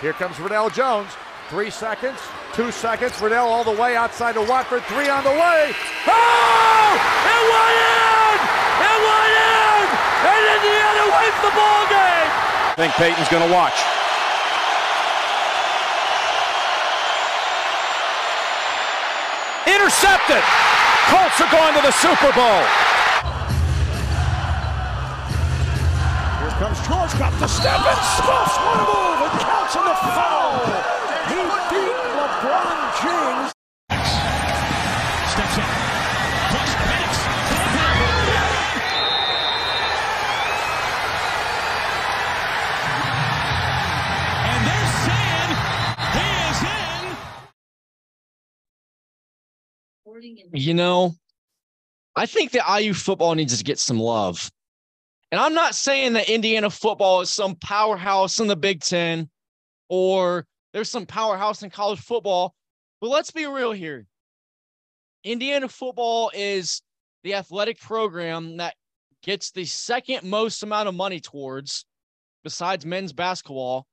Here comes Verdell Jones. Three seconds, two seconds. Renell all the way outside to Watford. Three on the way. Oh! It went in! It went in! And Indiana wins the ball game! I think Peyton's going to watch. Intercepted! Colts are going to the Super Bowl. Got the step and stuffs one move and counts in the foul. He beat LeBron James. Steps in. Push Penix. And they're saying he is in. You know, I think that IU football needs to get some love. And I'm not saying that Indiana football is some powerhouse in the Big Ten or there's some powerhouse in college football, but let's be real here. Indiana football is the athletic program that gets the second most amount of money towards, besides men's basketball.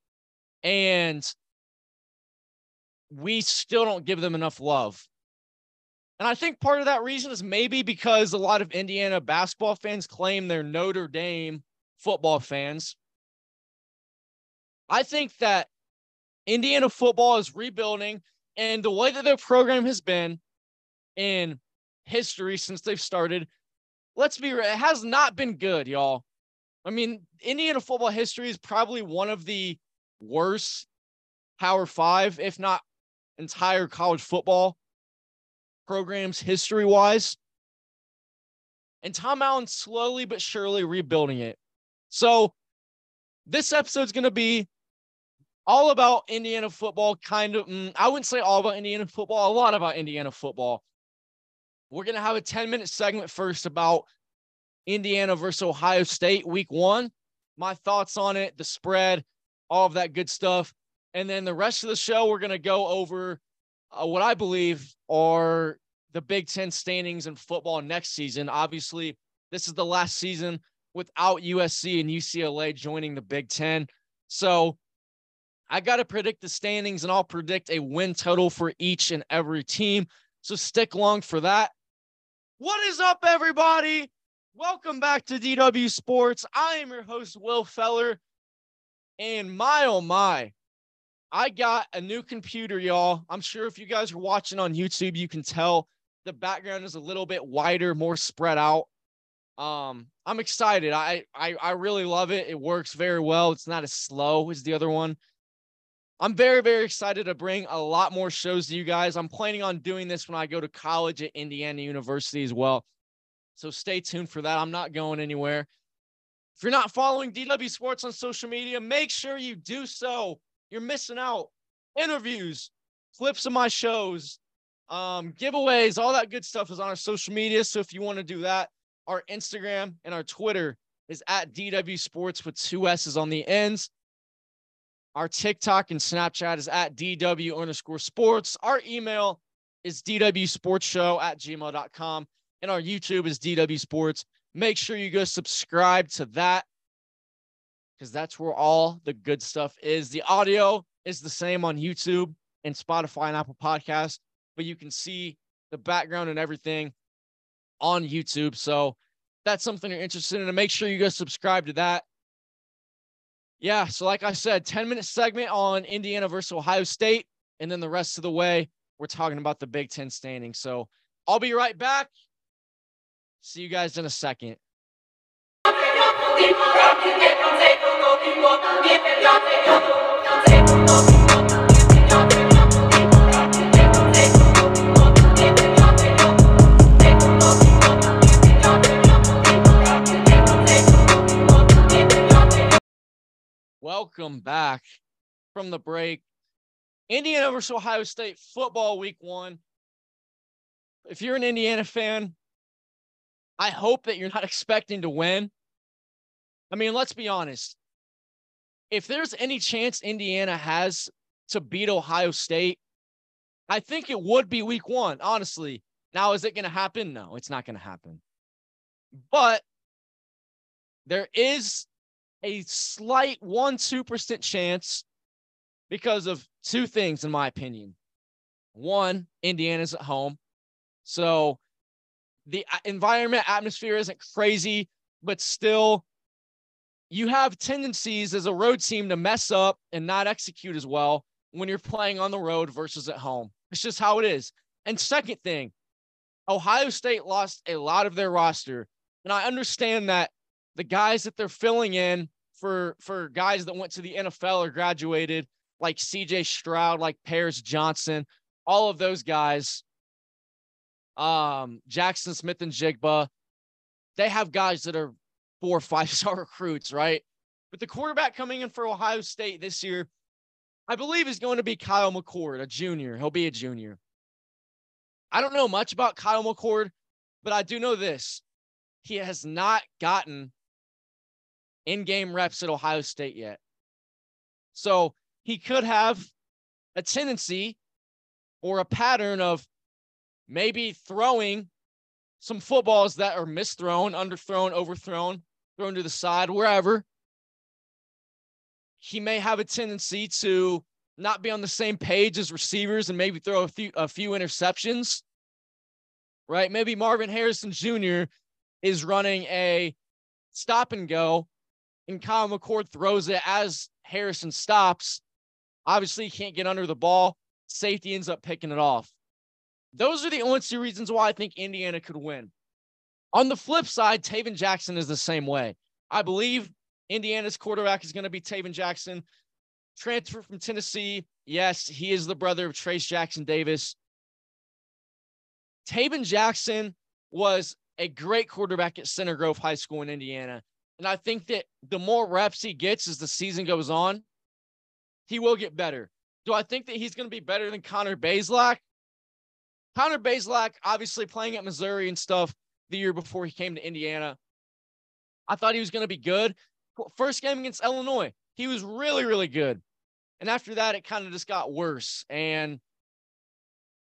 And we still don't give them enough love. And I think part of that reason is maybe because a lot of Indiana basketball fans claim they're Notre Dame football fans. I think that Indiana football is rebuilding, and the way that their program has been in history since they've started, let's be real, it has not been good, y'all. I mean, Indiana football history is probably one of the worst Power Five, if not entire college football programs history wise. And Tom Allen slowly but surely rebuilding it. So this episode's going to be all about Indiana football, kind of. Mm, I wouldn't say all about Indiana football, a lot about Indiana football. We're going to have a 10 minute segment first about Indiana versus Ohio State week one, my thoughts on it, the spread, all of that good stuff. And then the rest of the show, we're going to go over uh, what I believe are the Big Ten standings in football next season. Obviously, this is the last season without USC and UCLA joining the Big Ten. So I got to predict the standings and I'll predict a win total for each and every team. So stick along for that. What is up, everybody? Welcome back to DW Sports. I am your host, Will Feller. And my oh my, I got a new computer, y'all. I'm sure if you guys are watching on YouTube, you can tell the background is a little bit wider, more spread out. Um, I'm excited. I, I I really love it. It works very well. It's not as slow as the other one. I'm very, very excited to bring a lot more shows to you guys. I'm planning on doing this when I go to college at Indiana University as well. So stay tuned for that. I'm not going anywhere. If you're not following DW Sports on social media, make sure you do so. You're missing out. Interviews, clips of my shows, um, giveaways, all that good stuff is on our social media. So if you want to do that, our Instagram and our Twitter is at DW Sports with two S's on the ends. Our TikTok and Snapchat is at DW underscore sports. Our email is DWSportsShow at gmail.com. And our YouTube is DW Sports. Make sure you go subscribe to that because that's where all the good stuff is. The audio is the same on YouTube and Spotify and Apple Podcasts, but you can see the background and everything on YouTube. So that's something you're interested in. And make sure you go subscribe to that. Yeah. So, like I said, 10 minute segment on Indiana versus Ohio State. And then the rest of the way, we're talking about the Big Ten standing. So, I'll be right back. See you guys in a second. Welcome back from the break. Indiana versus Ohio State football week one. If you're an Indiana fan, I hope that you're not expecting to win. I mean, let's be honest. If there's any chance Indiana has to beat Ohio State, I think it would be week one, honestly. Now, is it going to happen? No, it's not going to happen. But there is a slight 1 2% chance because of two things, in my opinion. One, Indiana's at home. So the environment atmosphere isn't crazy, but still, you have tendencies as a road team to mess up and not execute as well when you're playing on the road versus at home. It's just how it is. And second thing, Ohio State lost a lot of their roster. And I understand that the guys that they're filling in for for guys that went to the NFL or graduated, like CJ Stroud, like Paris Johnson, all of those guys, um, Jaxon Smith-Njigba, they have guys that are four five star recruits, right? But the quarterback coming in for Ohio State this year, I believe is going to be Kyle McCord, a junior. He'll be a junior. I don't know much about Kyle McCord, but I do know this. He has not gotten in game reps at Ohio State yet. So he could have a tendency or a pattern of maybe throwing some footballs that are misthrown, underthrown, overthrown, thrown to the side, wherever. He may have a tendency to not be on the same page as receivers and maybe throw a few a few interceptions. Right? Maybe Marvin Harrison Jr. is running a stop and go, and Kyle McCord throws it as Harrison stops. Obviously, he can't get under the ball. Safety ends up picking it off. Those are the only two reasons why I think Indiana could win. On the flip side, Tayven Jackson is the same way. I believe Indiana's quarterback is going to be Tayven Jackson. Transfer from Tennessee. Yes, he is the brother of Trace Jackson Davis. Tayven Jackson was a great quarterback at Center Grove High School in Indiana. And I think that the more reps he gets as the season goes on, he will get better. Do I think that he's going to be better than Connor Bazelak? Connor Bazelak, obviously playing at Missouri and stuff the year before he came to Indiana. I thought he was going to be good. First game against Illinois, he was really, really good. And after that, it kind of just got worse. And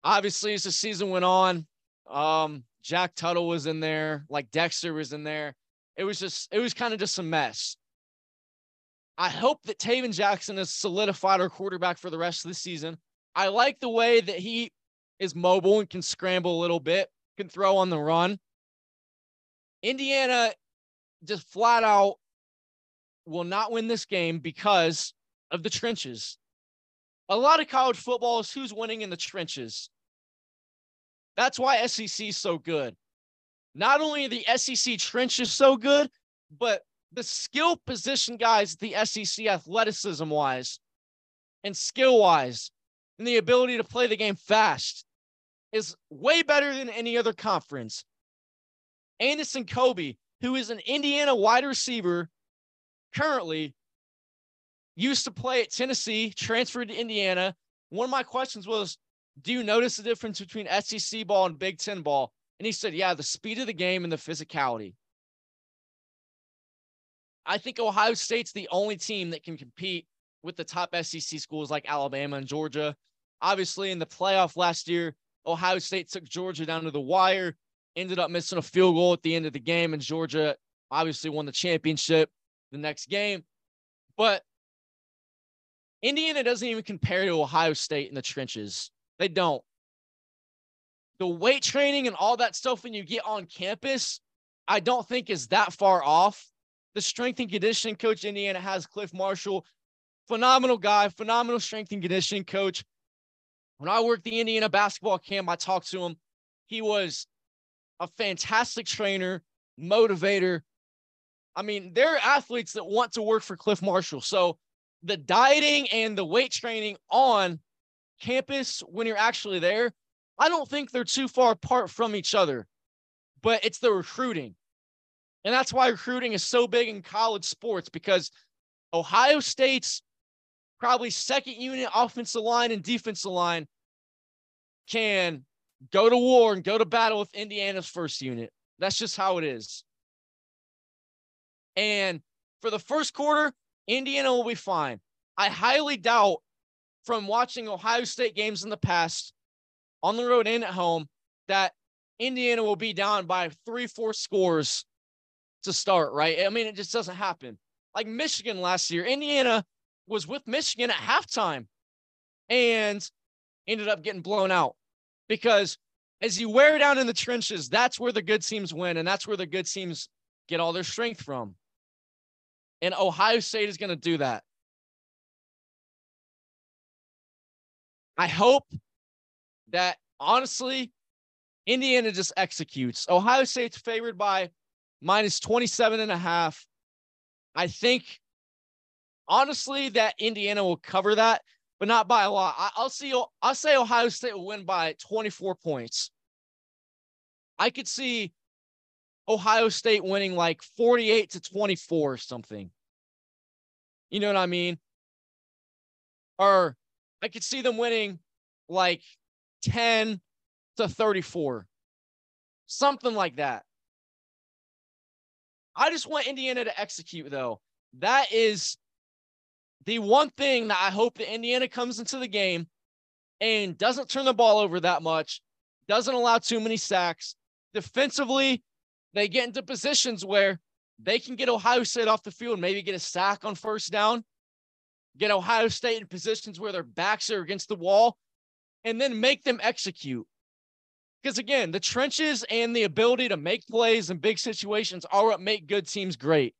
obviously, as the season went on, um, Jack Tuttle was in there, like Dexter was in there. It was just, it was kind of just a mess. I hope that Tayven Jackson has solidified our quarterback for the rest of the season. I like the way that he is mobile and can scramble a little bit, can throw on the run. Indiana just flat out will not win this game because of the trenches. A lot of college football is who's winning in the trenches. That's why SEC is so good. Not only the SEC trenches so good, but the skill position guys, the SEC athleticism wise and skill wise, and the ability to play the game fast is way better than any other conference. Andison Coby, who is an Indiana wide receiver currently, used to play at Tennessee, transferred to Indiana. One of my questions was, Do you notice the difference between SEC ball and Big Ten ball? And he said, Yeah, the speed of the game and the physicality. I think Ohio State's the only team that can compete with the top SEC schools like Alabama and Georgia. Obviously, in the playoff last year, Ohio State took Georgia down to the wire, ended up missing a field goal at the end of the game, and Georgia obviously won the championship the next game. But Indiana doesn't even compare to Ohio State in the trenches. They don't. The weight training and all that stuff when you get on campus, I don't think is that far off. The strength and conditioning coach Indiana has, Cliff Marshall, phenomenal guy, phenomenal strength and conditioning coach. When I worked the Indiana basketball camp, I talked to him. He was a fantastic trainer, motivator. I mean, there are athletes that want to work for Cliff Marshall. So the dieting and the weight training on campus when you're actually there, I don't think they're too far apart from each other, but it's the recruiting. And that's why recruiting is so big in college sports because Ohio State's probably second unit offensive line and defensive line can go to war and go to battle with Indiana's first unit. That's just how it is. And for the first quarter, Indiana will be fine. I highly doubt from watching Ohio State games in the past on the road and at home that Indiana will be down by three, four scores to start, right? I mean, it just doesn't happen. Like Michigan last year, Indiana was with Michigan at halftime and ended up getting blown out because as you wear down in the trenches, that's where the good teams win and that's where the good teams get all their strength from. And Ohio State is going to do that. I hope that honestly, Indiana just executes. Ohio State's favored by minus 27 and a half. I think honestly that Indiana will cover that, but not by a lot. I, will see I'll say Ohio State will win by 24 points. I could see Ohio State winning like 48 to 24 or something. You know what I mean? Or I could see them winning like 10 to 34. Something like that. I just want Indiana to execute, though. That is the one thing that I hope that Indiana comes into the game and doesn't turn the ball over that much, doesn't allow too many sacks. Defensively, they get into positions where they can get Ohio State off the field, maybe get a sack on first down, get Ohio State in positions where their backs are against the wall, and then make them execute. Because again, the trenches and the ability to make plays in big situations are what make good teams great.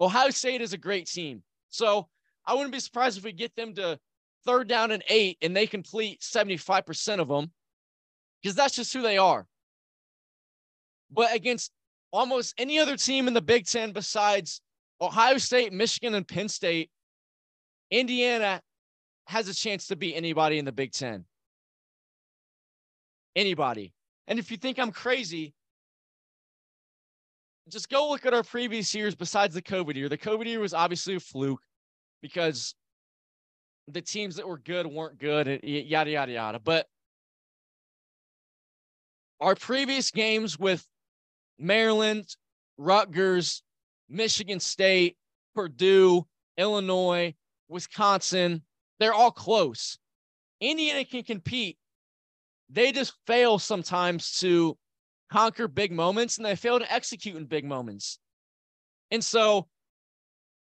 Ohio State is a great team. So I wouldn't be surprised if we get them to third down and eight and they complete 75% of them because that's just who they are. But against almost any other team in the Big Ten besides Ohio State, Michigan, and Penn State, Indiana has a chance to beat anybody in the Big Ten. Anybody. And if you think I'm crazy, just go look at our previous years besides the COVID year. The COVID year was obviously a fluke because the teams that were good weren't good and yada, yada, yada. But our previous games with Maryland, Rutgers, Michigan State, Purdue, Illinois, Wisconsin, they're all close. Indiana can compete. They just fail sometimes to conquer big moments and they fail to execute in big moments. And so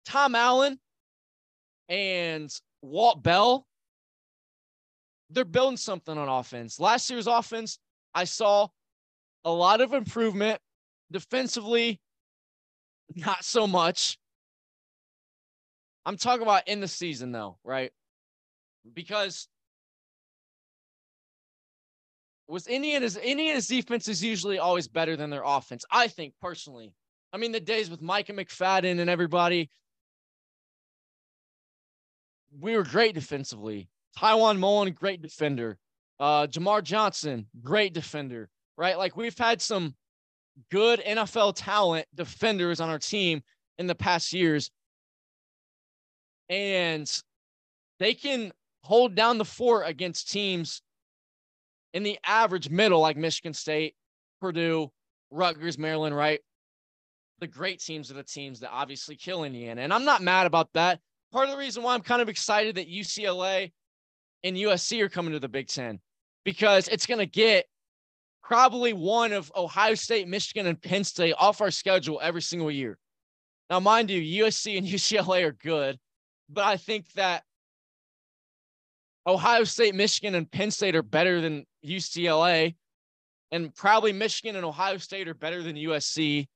Tom Allen and Walt Bell, they're building something on offense. Last year's offense, I saw a lot of improvement defensively, not so much. I'm talking about in the season though, right? Because was Indiana's Indiana's defense is usually always better than their offense. I think personally. I mean, the days with Micah McFadden and everybody, we were great defensively. Tiawan Mullen, great defender. Uh, Jamar Johnson, great defender. Right, like we've had some good NFL talent defenders on our team in the past years, and they can hold down the fort against teams in the average middle, like Michigan State, Purdue, Rutgers, Maryland, right? The great teams are the teams that obviously kill Indiana. And I'm not mad about that. Part of the reason why I'm kind of excited that UCLA and USC are coming to the Big Ten because it's going to get probably one of Ohio State, Michigan, and Penn State off our schedule every single year. Now, mind you, USC and UCLA are good, but I think that Ohio State, Michigan, and Penn State are better than UCLA, and probably Michigan and Ohio State are better than USC.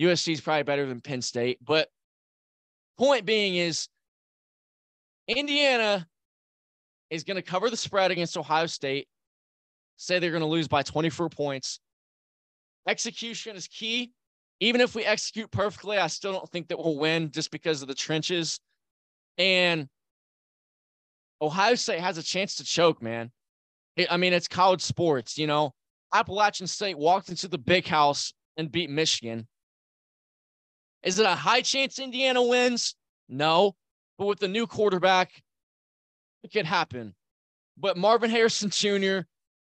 USC is probably better than Penn State. But point being is Indiana is going to cover the spread against Ohio State, say they're going to lose by 24 points. Execution is key. Even if we execute perfectly, I still don't think that we'll win just because of the trenches. And Ohio State has a chance to choke, man. I mean, it's college sports, you know. Appalachian State walked into the big house and beat Michigan. Is it a high chance Indiana wins? No. But with the new quarterback, it could happen. But Marvin Harrison Jr.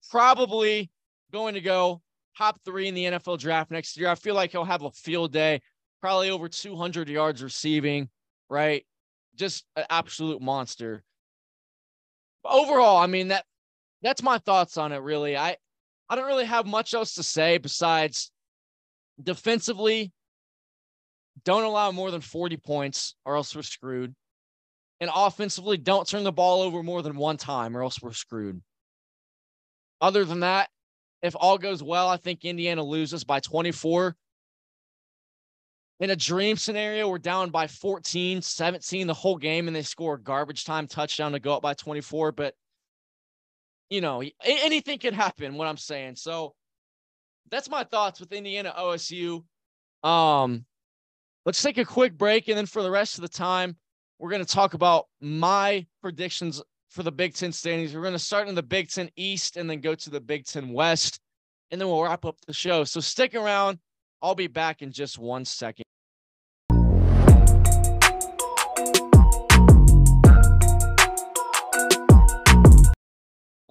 probably going to go top three in the NFL draft next year. I feel like he'll have a field day, probably over 200 yards receiving, right? Just an absolute monster overall, I mean that that's my thoughts on it. Really, I I don't really have much else to say besides defensively. Don't allow more than 40 points, or else we're screwed. and offensively don't turn the ball over more than one time or else we're screwed. Other than that, if all goes well, I think Indiana loses by 24. In a dream scenario, we're down by 14, 17 the whole game, and they score a garbage time touchdown to go up by 24. But, you know, anything can happen, what I'm saying. So that's my thoughts with Indiana OSU. Um, let's take a quick break. And then for the rest of the time, we're going to talk about my predictions for the Big Ten standings. We're going to start in the Big Ten East and then go to the Big Ten West, and then we'll wrap up the show. So stick around. I'll be back in just one second.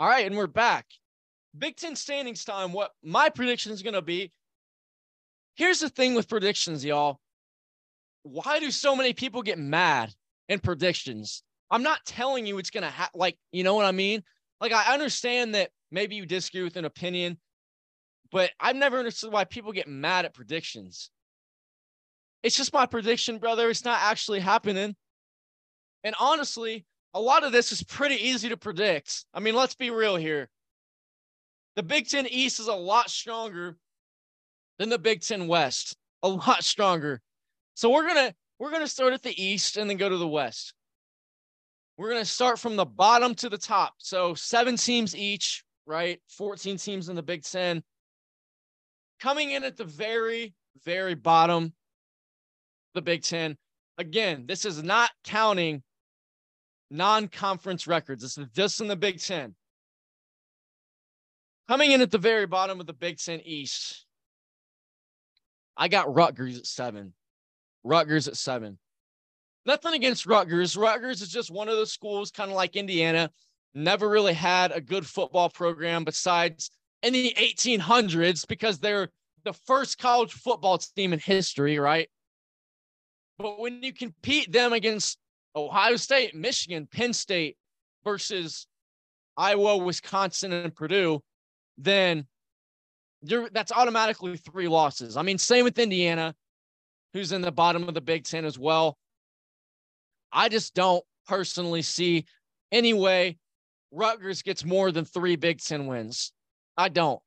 All right, and we're back. Big Ten standings time. What my prediction is going to be. Here's the thing with predictions, y'all. Why do so many people get mad in predictions? I'm not telling you it's going to happen. Like, you know what I mean? Like, I understand that maybe you disagree with an opinion, but I've never understood why people get mad at predictions. It's just my prediction, brother. It's not actually happening. And honestly, a lot of this is pretty easy to predict. I mean, let's be real here. The Big Ten East is a lot stronger than the Big Ten West. A lot stronger. So we're gonna we're gonna start at the East and then go to the West. We're to start from the bottom to the top. So seven teams each, right? 14 teams in the Big Ten. Coming in at the very, very bottom, the Big Ten. Again, this is not counting non conference records. This is just in the Big Ten. Coming in at the very bottom of the Big Ten East, I got Rutgers at seven. Rutgers at seven nothing against Rutgers. Rutgers is just one of those schools, kind of like Indiana, never really had a good football program besides in the 1800s because they're the first college football team in history, right? But when you compete them against Ohio State, Michigan, Penn State versus Iowa, Wisconsin, and Purdue, then you're that's automatically three losses. I mean, same with Indiana, who's in the bottom of the Big Ten as well. I just don't personally see any way Rutgers gets more than three Big Ten wins. I don't.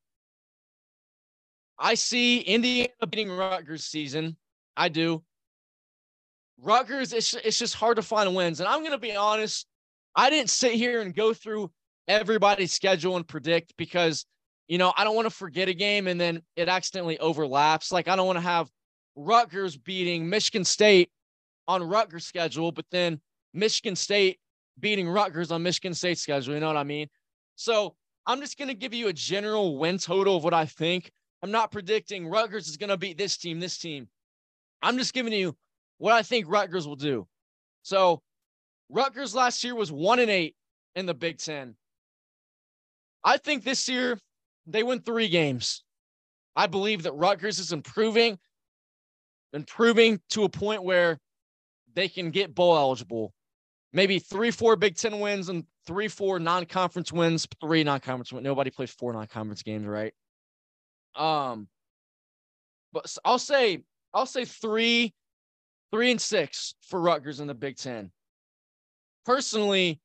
I see Indiana beating Rutgers season. I do. Rutgers, it's, it's just hard to find wins. And I'm going to be honest, I didn't sit here and go through everybody's schedule and predict because, you know, I don't want to forget a game and then it accidentally overlaps. Like, I don't want to have Rutgers beating Michigan State on Rutgers' schedule, but then Michigan State beating Rutgers on Michigan State's schedule. You know what I mean? So I'm just going to give you a general win total of what I think. I'm not predicting Rutgers is going to beat this team, this team. I'm just giving you what I think Rutgers will do. So Rutgers last year was one and eight in the Big Ten. I think this year they win three games. I believe that Rutgers is improving, improving to a point where they can get bowl eligible. Maybe three, four Big Ten wins and three, four non-conference wins, three non-conference wins. Nobody plays four non-conference games, right? Um, but I'll say I'll say three, three and six for Rutgers in the Big Ten. Personally,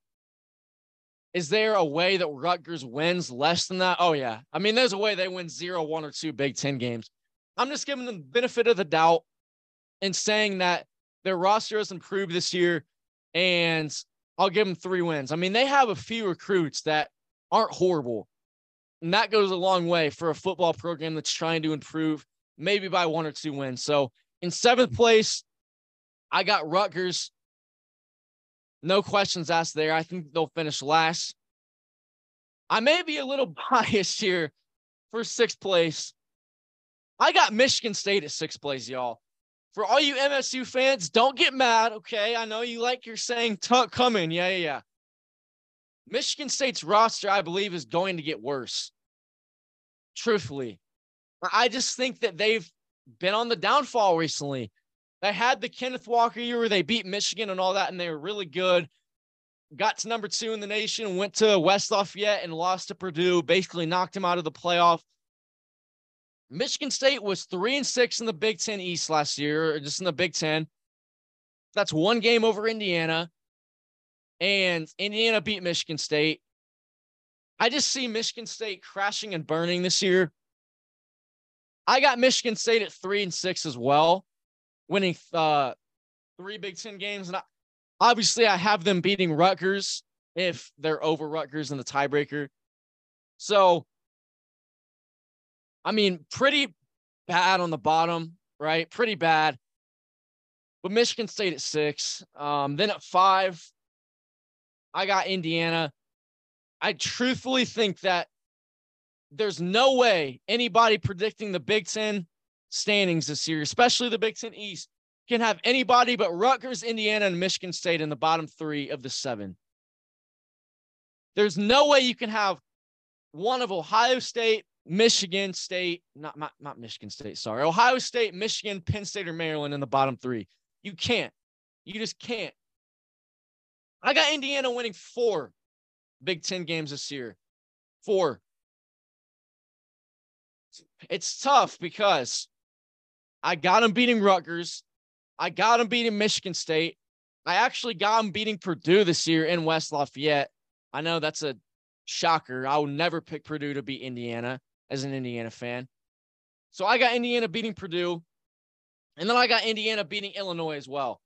is there a way that Rutgers wins less than that? Oh yeah. I mean, there's a way they win zero, one, or two Big Ten games. I'm just giving them the benefit of the doubt and saying that their roster has improved this year, and I'll give them three wins. I mean, they have a few recruits that aren't horrible. And that goes a long way for a football program that's trying to improve, maybe by one or two wins. So in seventh place, I got Rutgers. No questions asked there. I think they'll finish last. I may be a little biased here for sixth place. I got Michigan State at sixth place, y'all for all you MSU fans, don't get mad. Okay. I know you like your saying tuck coming. Yeah, yeah, yeah. Michigan State's roster, I believe, is going to get worse. Truthfully. I just think that they've been on the downfall recently. They had the Kenneth Walker year where they beat Michigan and all that, and they were really good. Got to number two in the nation, went to West Lafayette and lost to Purdue, basically knocked him out of the playoff. Michigan State was three and six in the Big Ten East last year, just in the Big Ten. That's one game over Indiana. and Indiana beat Michigan State. I just see Michigan State crashing and burning this year. I got Michigan State at three and six as well, winning uh, three Big Ten games. And I, obviously, I have them beating Rutgers if they're over Rutgers in the tiebreaker. So, I mean, pretty bad on the bottom, right? Pretty bad. But Michigan State at six. Um, then at five, I got Indiana. I truthfully think that there's no way anybody predicting the Big Ten standings this year, especially the Big Ten East, can have anybody but Rutgers, Indiana, and Michigan State in the bottom three of the seven. There's no way you can have one of Ohio State, Michigan State, not, not, not Michigan State, sorry, Ohio State, Michigan, Penn State, or Maryland in the bottom three. You can't. You just can't. I got Indiana winning four Big Ten games this year. Four. It's tough because I got them beating Rutgers. I got them beating Michigan State. I actually got them beating Purdue this year in West Lafayette. I know that's a shocker. I would never pick Purdue to beat Indiana as an Indiana fan. So I got Indiana beating Purdue. And then I got Indiana beating Illinois as well.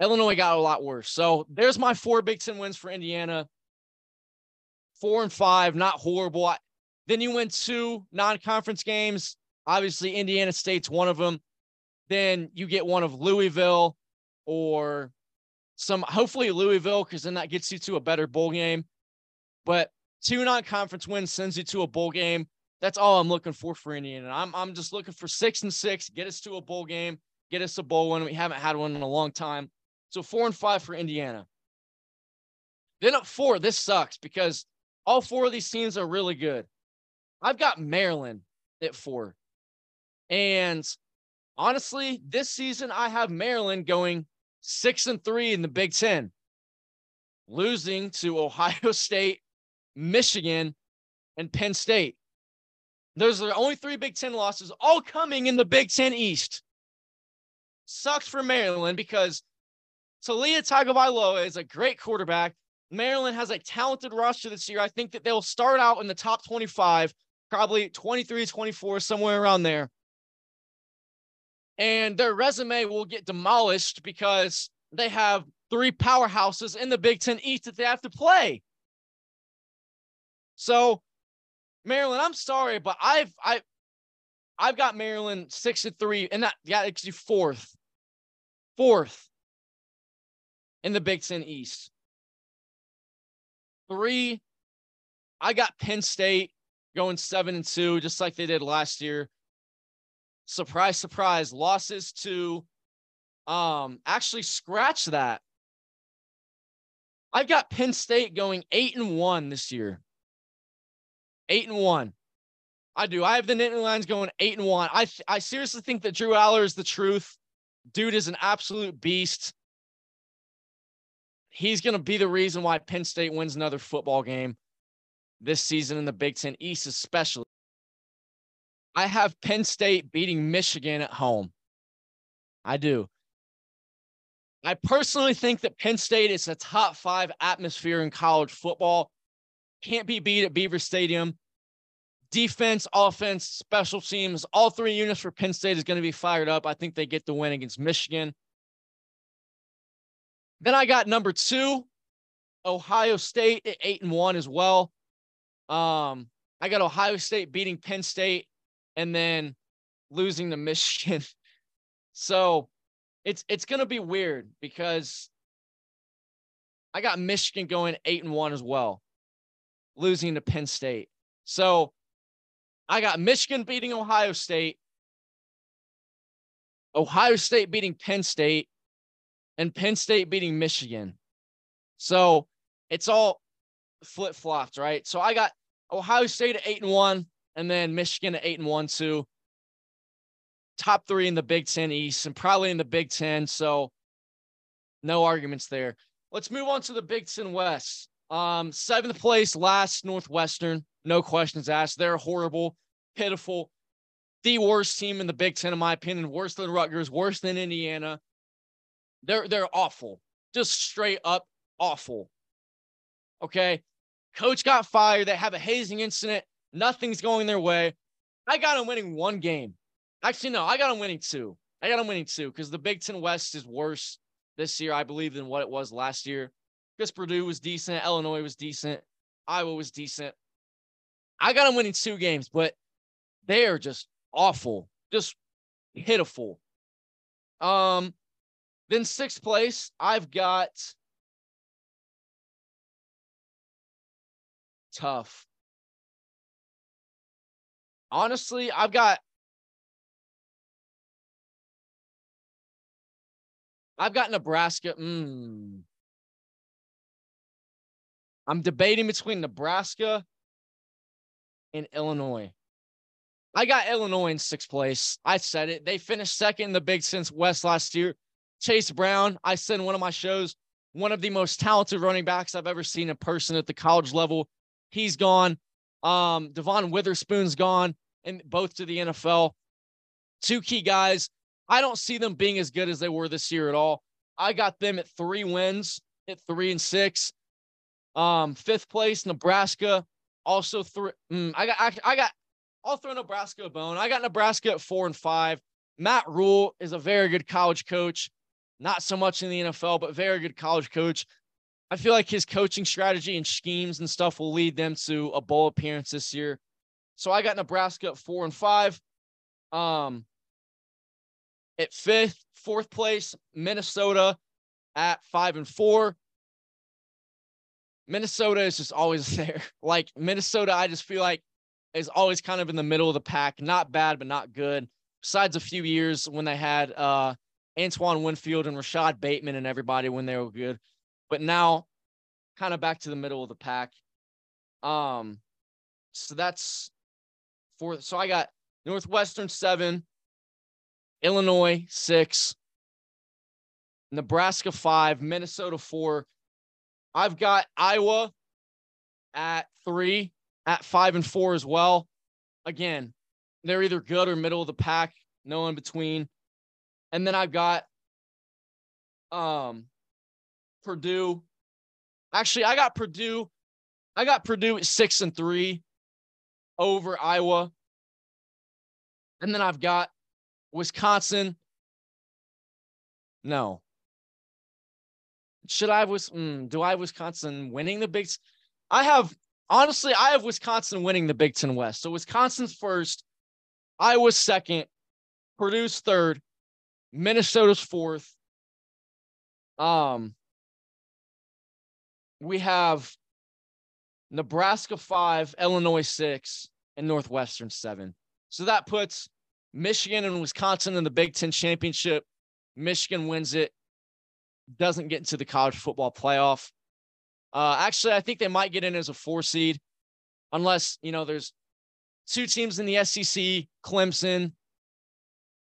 Illinois got a lot worse. So there's my four Big Ten wins for Indiana. Four and five, not horrible. Then you win two non conference games. Obviously, Indiana State's one of them. Then you get one of Louisville or some, hopefully, Louisville, because then that gets you to a better bowl game. But two non conference wins sends you to a bowl game. That's all I'm looking for for Indiana. I'm, I'm just looking for six and six, get us to a bowl game, get us a bowl win. We haven't had one in a long time. So four and five for Indiana. Then up four, this sucks because all four of these teams are really good. I've got Maryland at four. And honestly, this season I have Maryland going six and three in the Big Ten, losing to Ohio State, Michigan, and Penn State. Those are the only three Big Ten losses, all coming in the Big Ten East. Sucks for Maryland because Taulia Tagovailoa is a great quarterback. Maryland has a talented roster this year. I think that they'll start out in the top 25, probably 23, 24, somewhere around there. And their resume will get demolished because they have three powerhouses in the Big Ten East that they have to play. So, Maryland, I'm sorry, but I've I I've got Maryland six to three, and that yeah, actually fourth. Fourth in the Big Ten East. Three, I got Penn State going seven and two, just like they did last year. Surprise, surprise, losses to um actually scratch that. I've got Penn State going eight and one this year. Eight and one. I do. I have the Nittany Lions going eight and one. I I seriously think that Drew Allar is the truth. Dude is an absolute beast he's going to be the reason why Penn State wins another football game this season in the Big Ten East, especially. I have Penn State beating Michigan at home. I do. I personally think that Penn State is a top five atmosphere in college football. Can't be beat at Beaver Stadium. Defense, offense, special teams, all three units for Penn State is going to be fired up. I think they get the win against Michigan. Then I got number two, Ohio State at eight and one as well. Um, I got Ohio State beating Penn State and then losing to Michigan. so it's it's gonna be weird because I got Michigan going eight and one as well, losing to Penn State. So I got Michigan beating Ohio State, Ohio State beating Penn State, and Penn State beating Michigan. So it's all flip flopped, right? So I got Ohio State at eight and one, and then Michigan at eight and one, two. Top three in the Big Ten East and probably in the Big Ten. So no arguments there. Let's move on to the Big Ten West. Um, seventh place, last Northwestern. No questions asked. They're horrible, pitiful, the worst team in the Big Ten, in my opinion. Worse than Rutgers, worse than Indiana. They're they're awful. just straight up awful. Okay. Coach got fired. They have a hazing incident. Nothing's going their way. I got them winning one game. Actually, no, I got them winning two. I got them winning two because the Big Ten West is worse this year, I believe, than what it was last year. Because Purdue was decent, Illinois was decent, Iowa was decent. I got them winning two games, but they are just awful, just pitiful. Um, then sixth place, I've got tough. Honestly, I've got I've got Nebraska. Mm. I'm debating between Nebraska and Illinois. I got Illinois in sixth place. I said it. They finished second in the Big Ten West last year. Chase Brown, I said in one of my shows, one of the most talented running backs I've ever seen in person at the college level. He's gone. Um, Devon Witherspoon's gone, and both to the NFL. Two key guys. I don't see them being as good as they were this year at all. I got them at three wins, at three and six. Um, fifth place, Nebraska. Also three. Mm, I got. I, I got. I'll throw Nebraska a bone. I got Nebraska at four and five. Matt Rhule is a very good college coach. Not so much in the NFL, but very good college coach. I feel like his coaching strategy and schemes and stuff will lead them to a bowl appearance this year. So I got Nebraska at four and five. Um, at fifth, fourth place, Minnesota at five and four. Minnesota is just always there. Like Minnesota, I just feel like is always kind of in the middle of the pack. Not bad, but not good. Besides a few years when they had uh Antoine Winfield and Rashod Bateman and everybody when they were good. But now kind of back to the middle of the pack. Um so that's four. So I got Northwestern seven, Illinois six, Nebraska five, Minnesota four. I've got Iowa at three, at five and four as well. Again, they're either good or middle of the pack, no in between. And then I've got um Purdue. Actually, I got Purdue. I got Purdue at six and three over Iowa. And then I've got Wisconsin. No. Should I have mm, do I have Wisconsin winning the Big? I have honestly, I have Wisconsin winning the Big Ten West. So Wisconsin's first, Iowa's second, Purdue's third, Minnesota's fourth. Um, we have Nebraska five, Illinois six, and Northwestern seven. So that puts Michigan and Wisconsin in the Big Ten championship. Michigan wins it, doesn't get into the college football playoff. Uh, actually, I think they might get in as a four seed, unless you know there's two teams in the SEC, Clemson,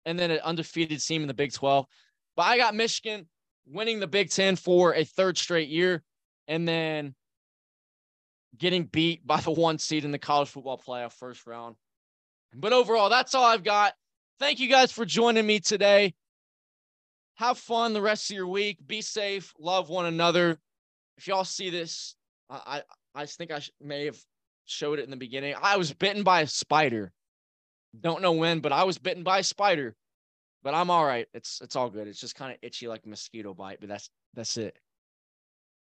and then an undefeated team in the Big 12. But I got Michigan winning the Big Ten for a third straight year, and then getting beat by the one seed in the college football playoff first round. But overall, that's all I've got. Thank you guys for joining me today. Have fun the rest of your week. Be safe. Love one another. If y'all see this, I I, I think I may have showed it in the beginning. I was bitten by a spider. Don't know when, but I was bitten by a spider. But I'm all right. It's it's all good. It's just kind of itchy like a mosquito bite, but that's that's it.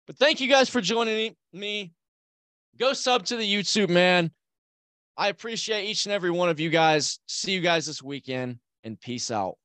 But thank you guys for joining me. Go sub to the YouTube, man. I appreciate each and every one of you guys. See you guys this weekend and peace out.